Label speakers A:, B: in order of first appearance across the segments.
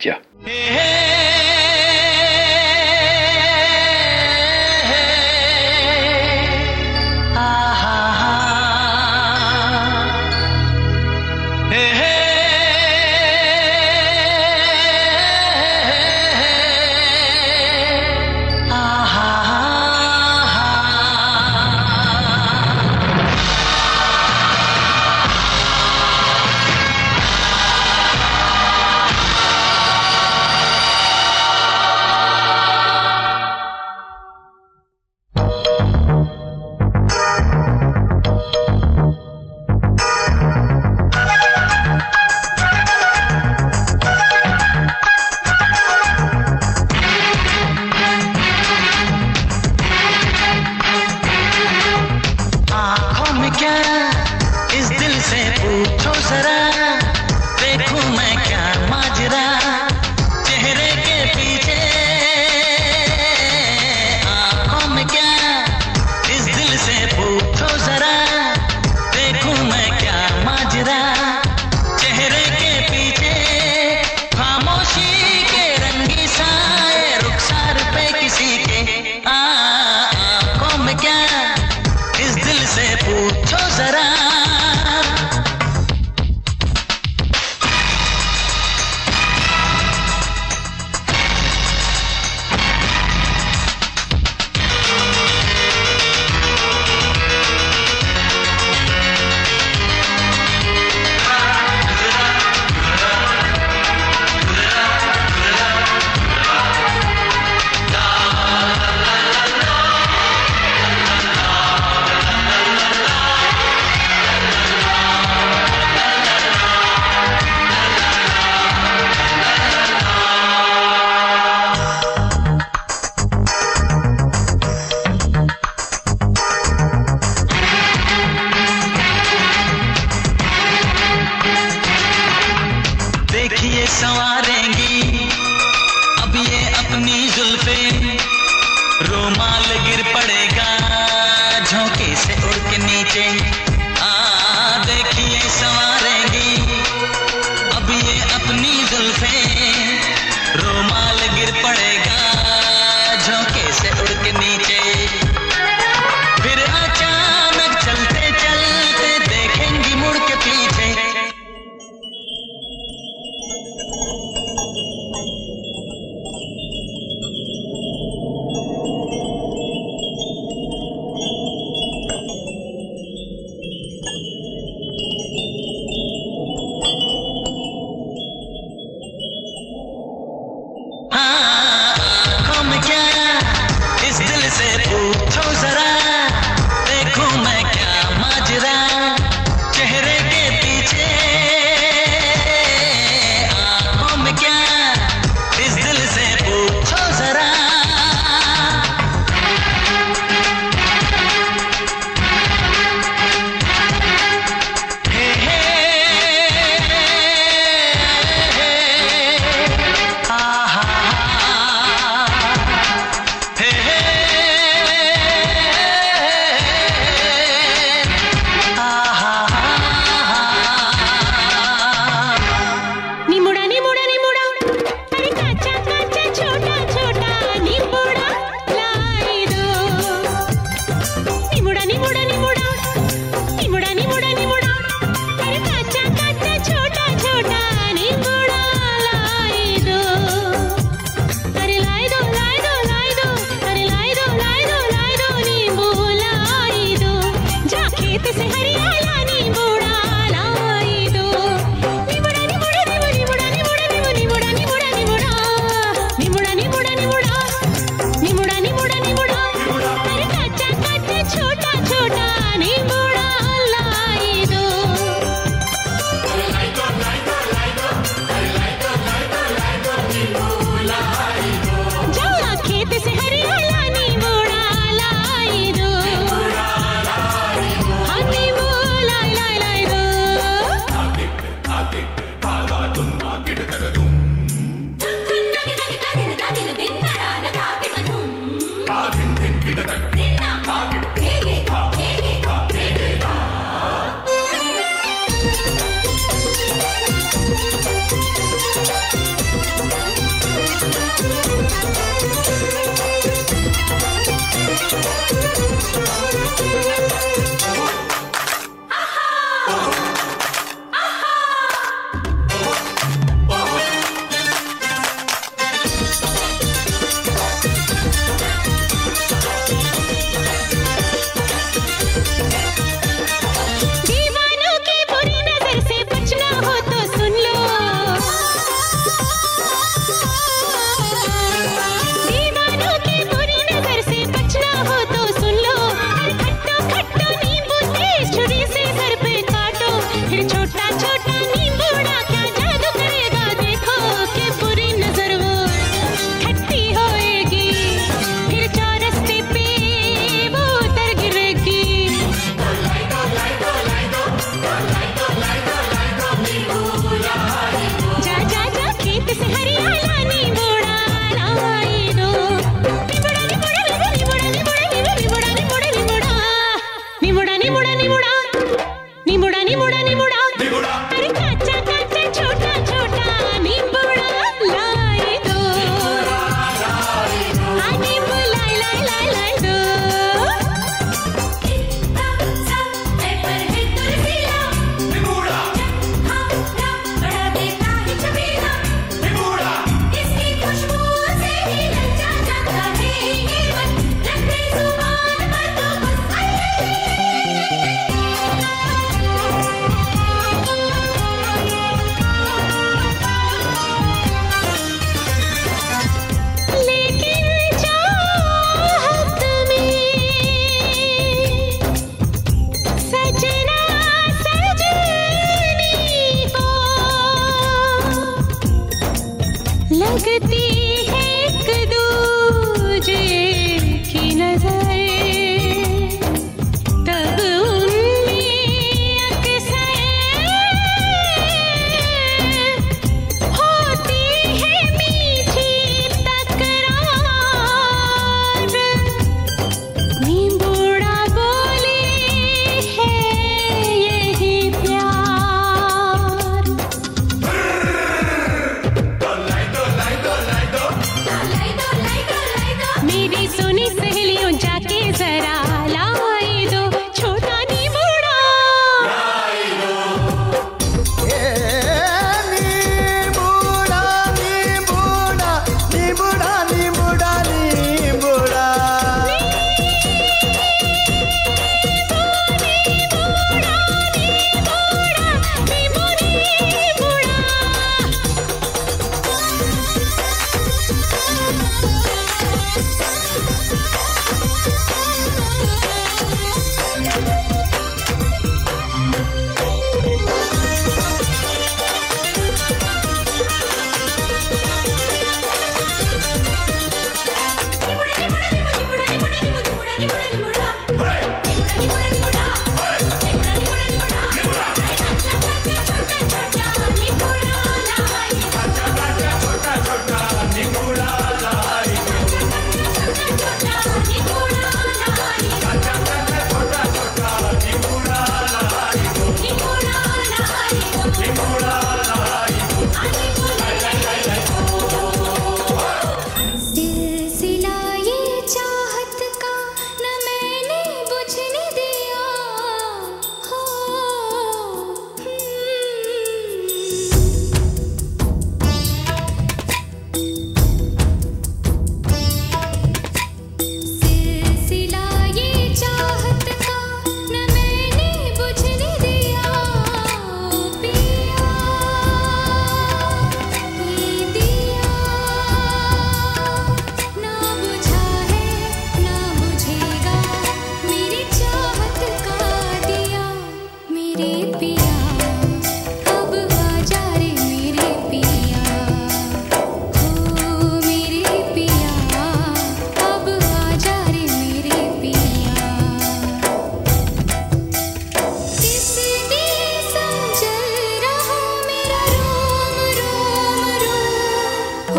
A: Yeah. Hey, hey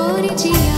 A: পরিচিয়া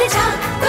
A: 别唱。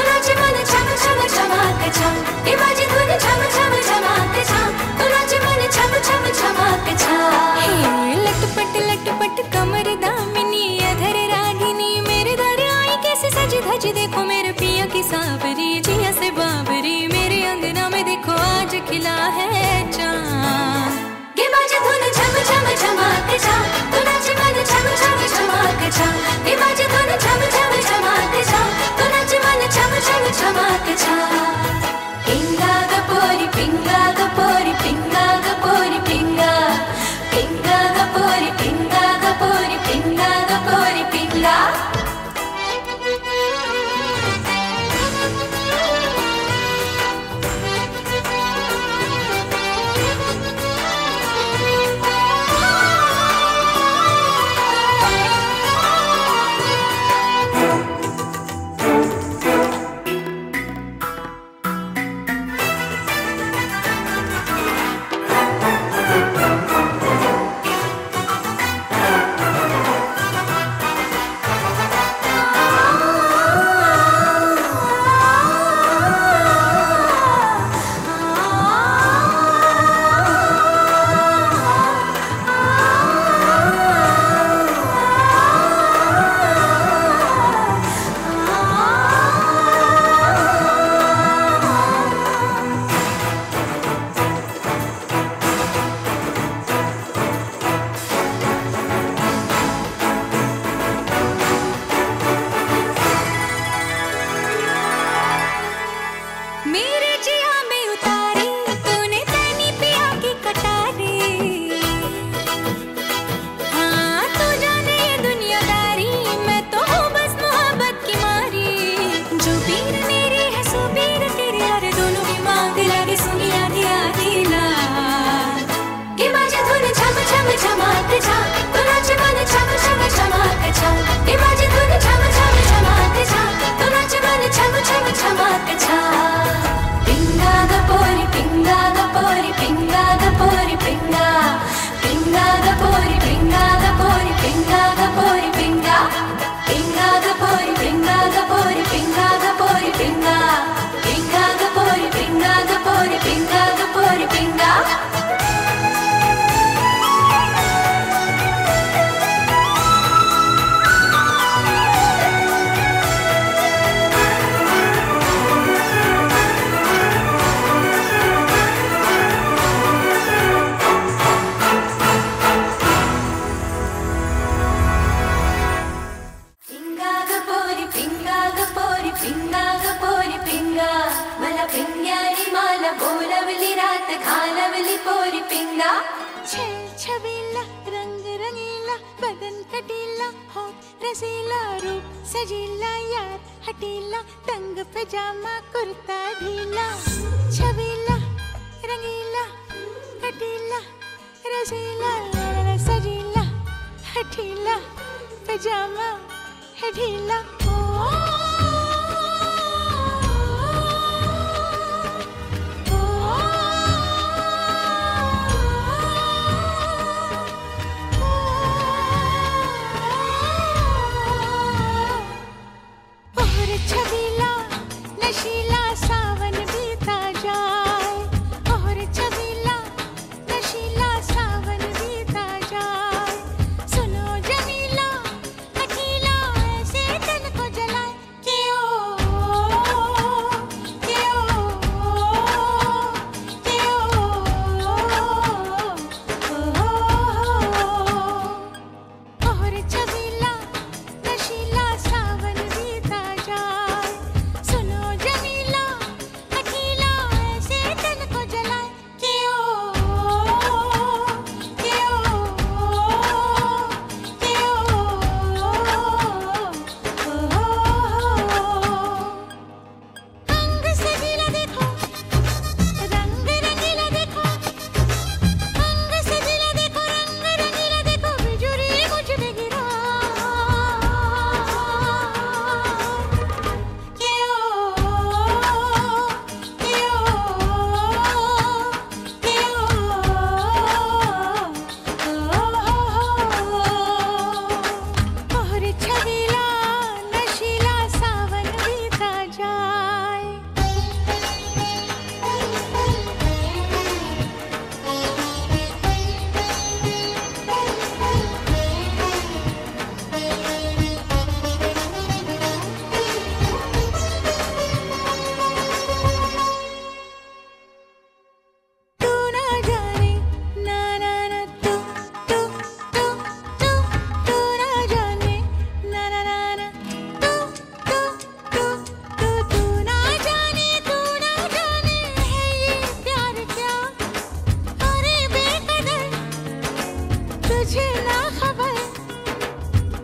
A: तुझे ना खबर।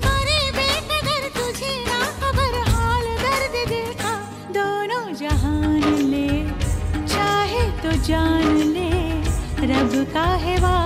A: अरे बेकदर तुझे ना खबर। हाल दर्द देखा, दोनों जहान ले। चाहे तो जान ले, रब का है
B: वा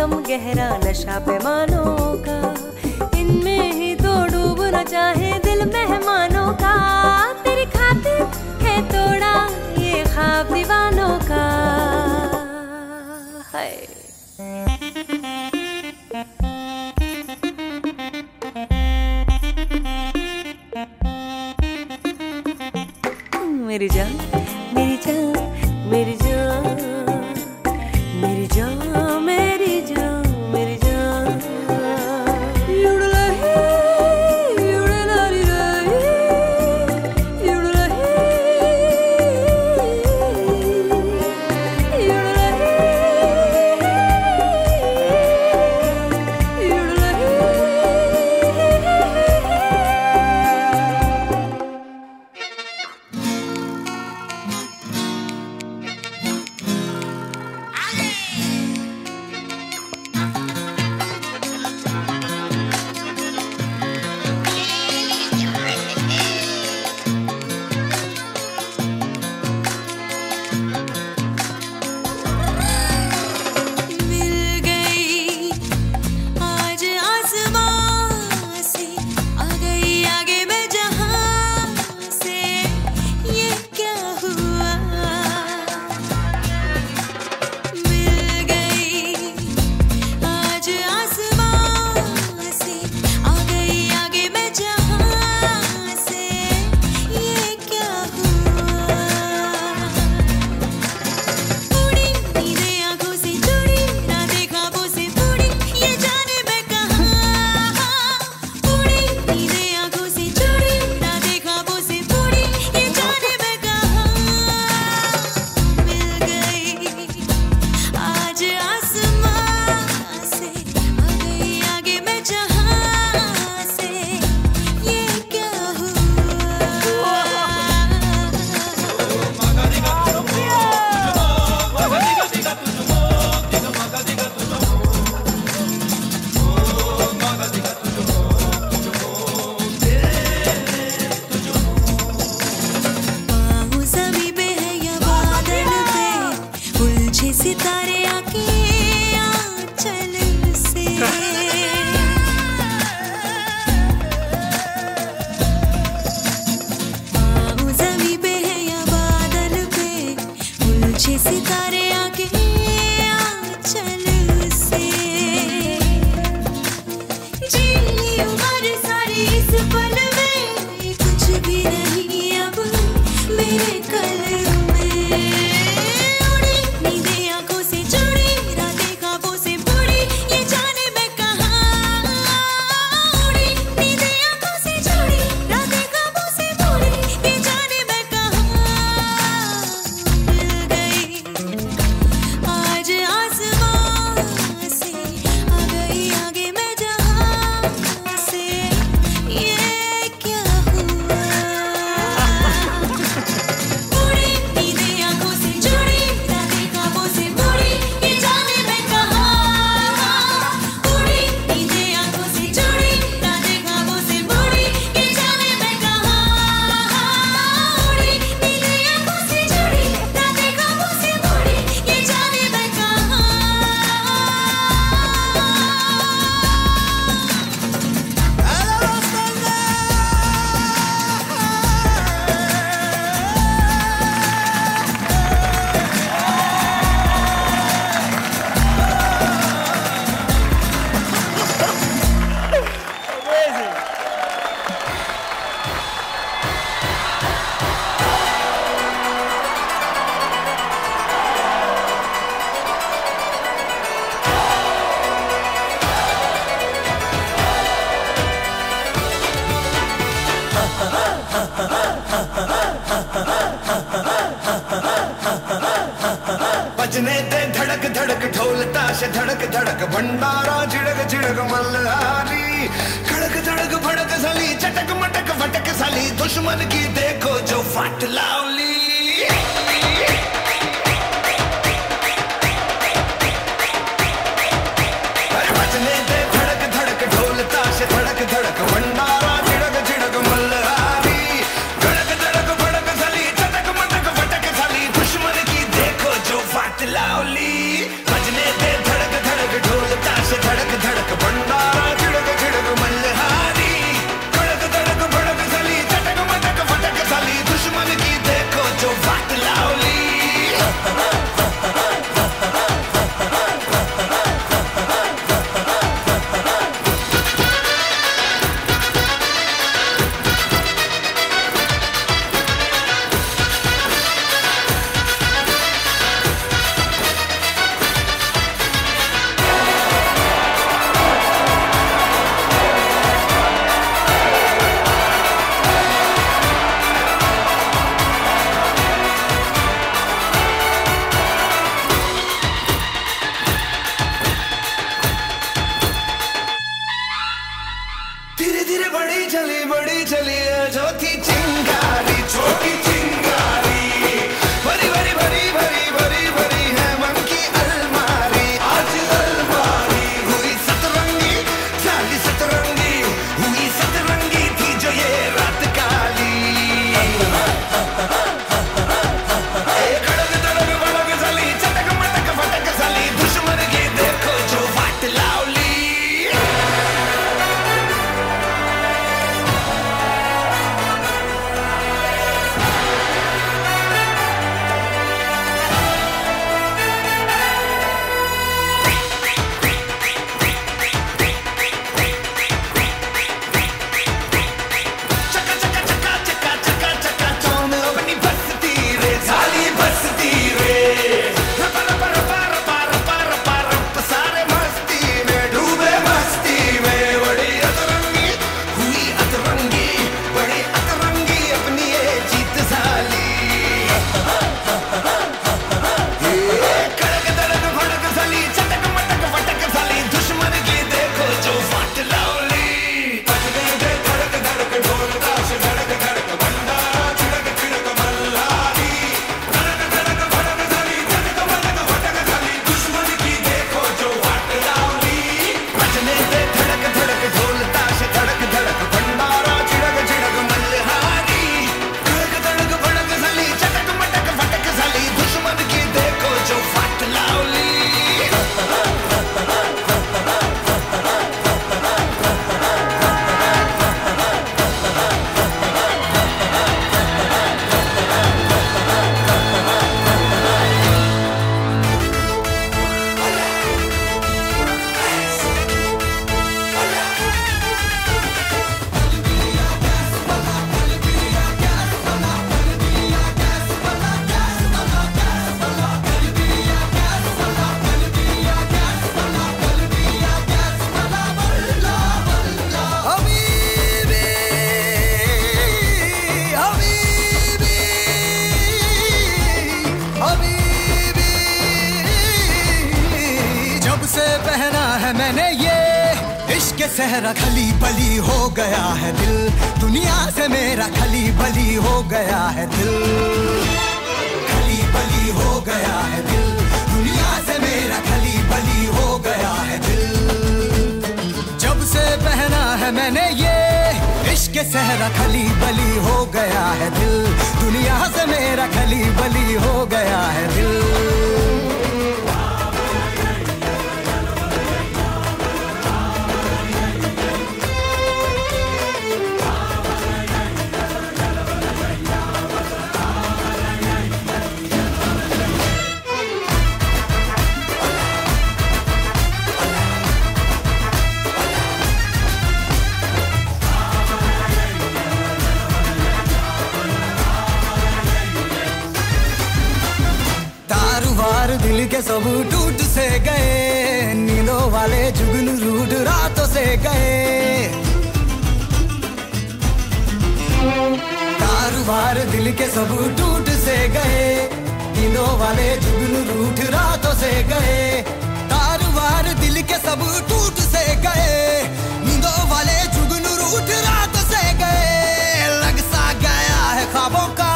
B: कम गहरा नशा पैमानों का। इनमें ही तो डूब न चाहे दिल मेहमानों का। तेरी खातिर है तोड़ा ये खाब दीवानों का। है मेरी जान।
C: चली बड़ी चली है जो थी ये
D: सहरा खली बली हो गया है दिल। दुनिया से मेरा खली बली हो गया है दिल। के सब टूट से गए। दिनों वाले जुगनू
E: रूठ रातों से गए। तार वार दिल के सब टूट से गए। नींदों वाले जुगनू रूठ रात से गए। लग सा गया है खाबों का।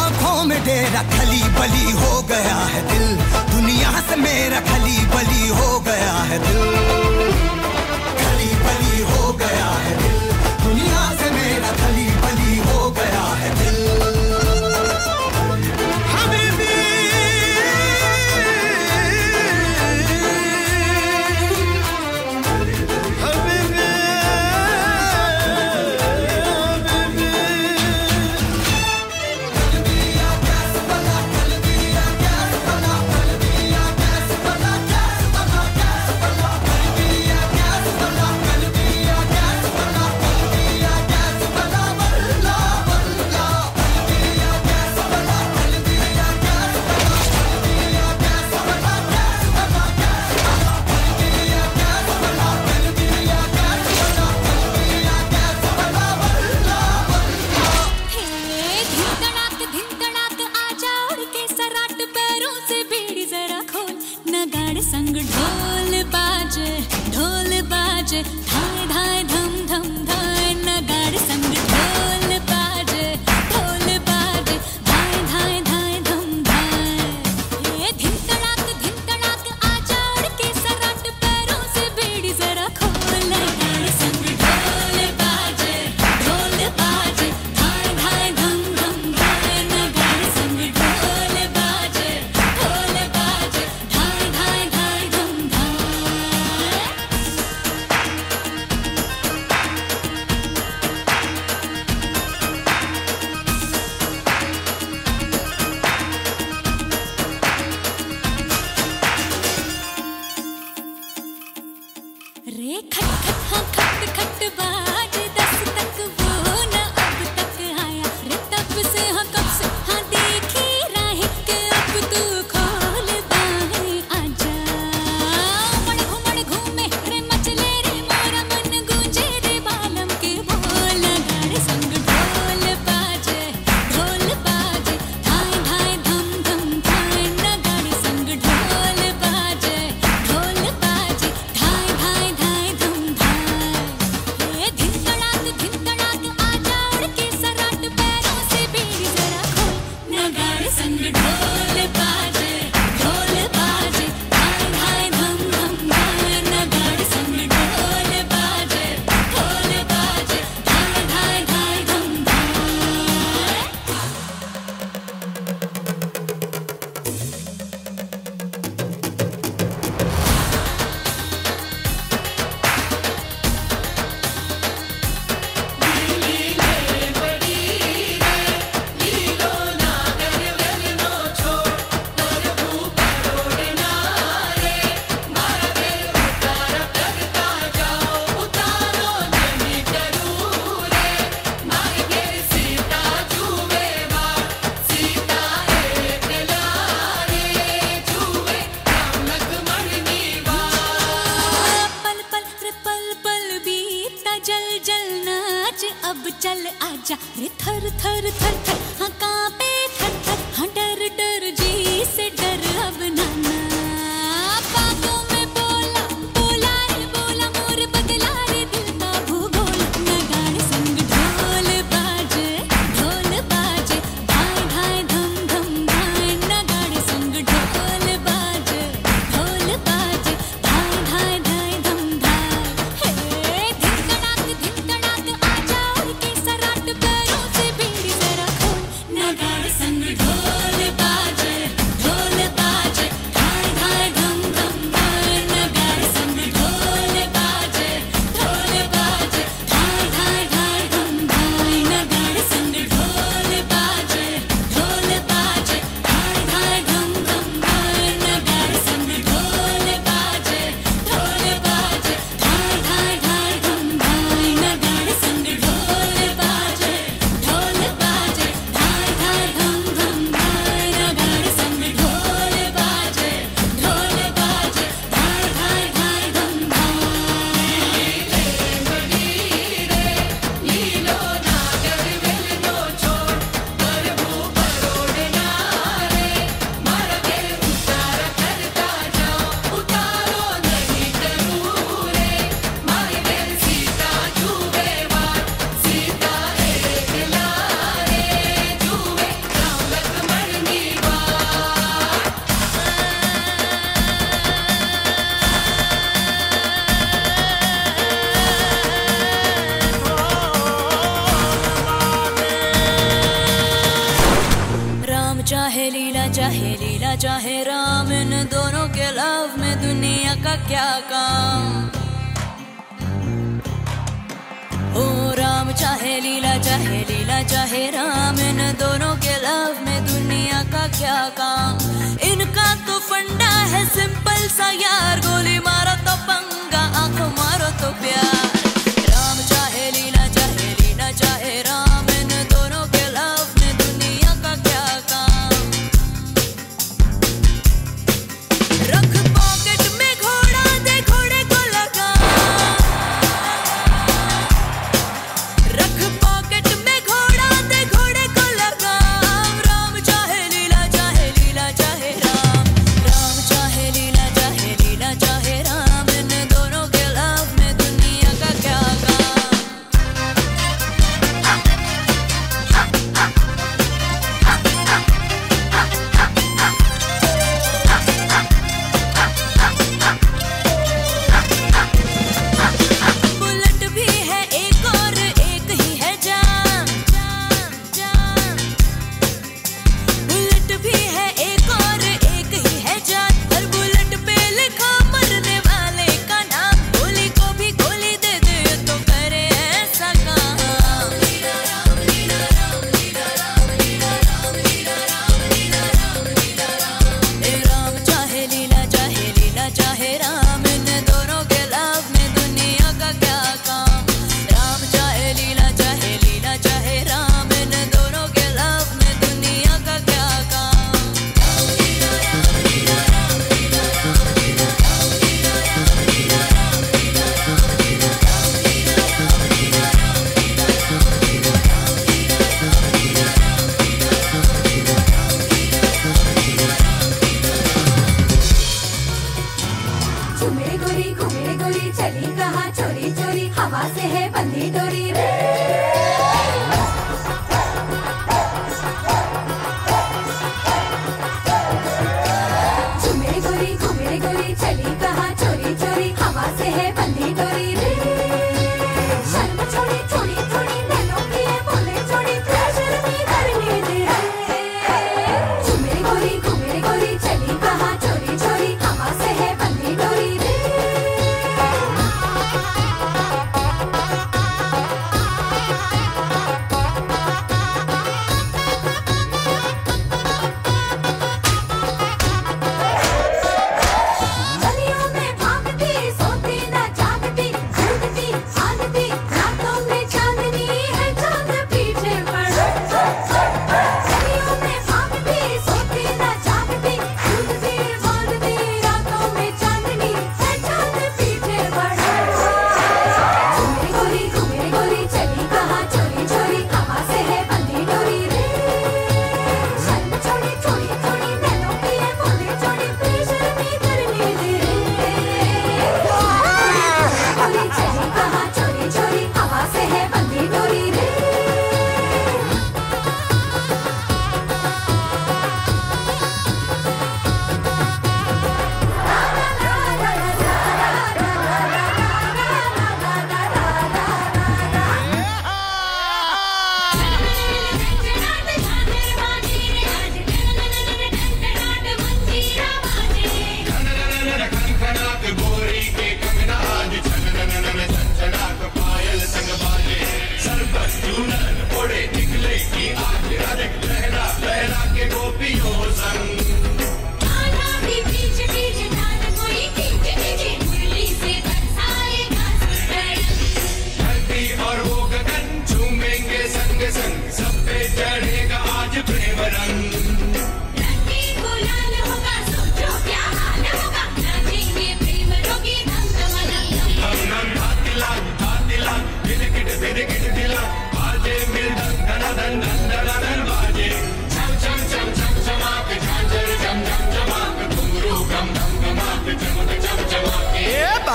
E: आँखों में डेरा खली बली हो गया है दिल। दुनिया से मेरा खली बली हो गया है दिल। खली बली हो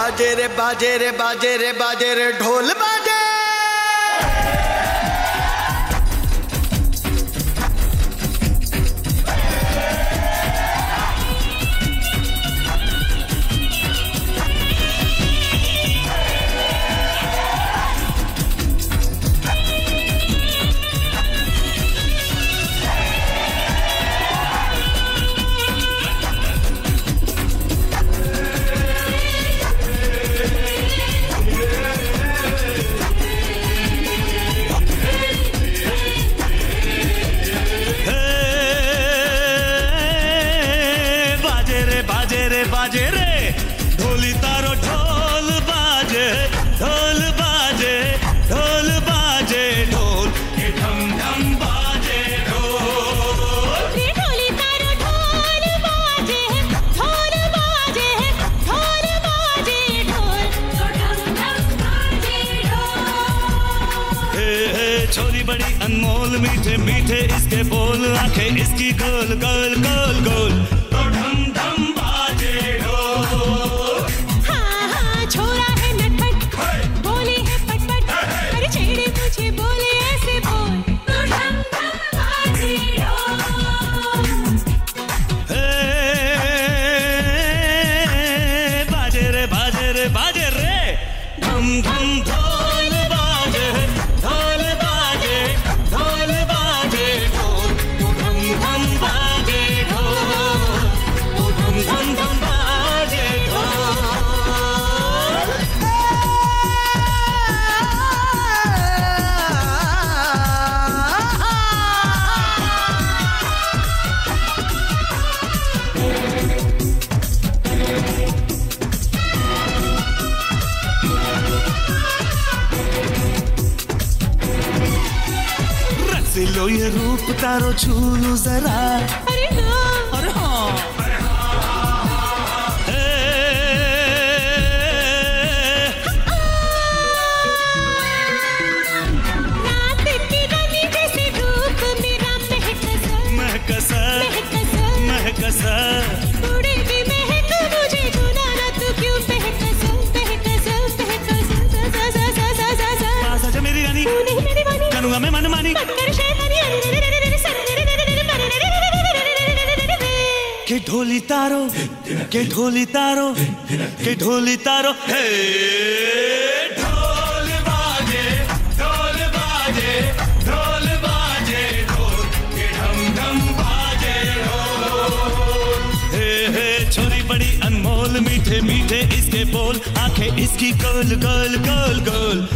A: बाजे रे बाजे रे बाजे रे बाजे
F: रे
G: ढोल बाजे
H: रे ढोली तारो ढोल बाजे ढोल बाजे ढोल बाजे ढोल के ढम ढम बाजे ढोल।
A: ढोली तारो ढोल बाजे ढोल बाजे ढोल बाजे ढोल ढम ढम बाजे ढोल।
H: हे हे छोरी बड़ी अनमोल मीठे मीठे इसके बोल आँखें इसकी गोल गोल गोल गोल। लो ये रूप तारो छूलू जरा।
A: अरे ना
H: अरे हाँ। हे, ढोली तारो, के ढोली तारो, के ढोली तारो। हे, ढोल बाजे छोरी बड़ी अनमोल, मीठे मीठे इसके बोल, आँखें इसकी गोल गोल गोल गोल।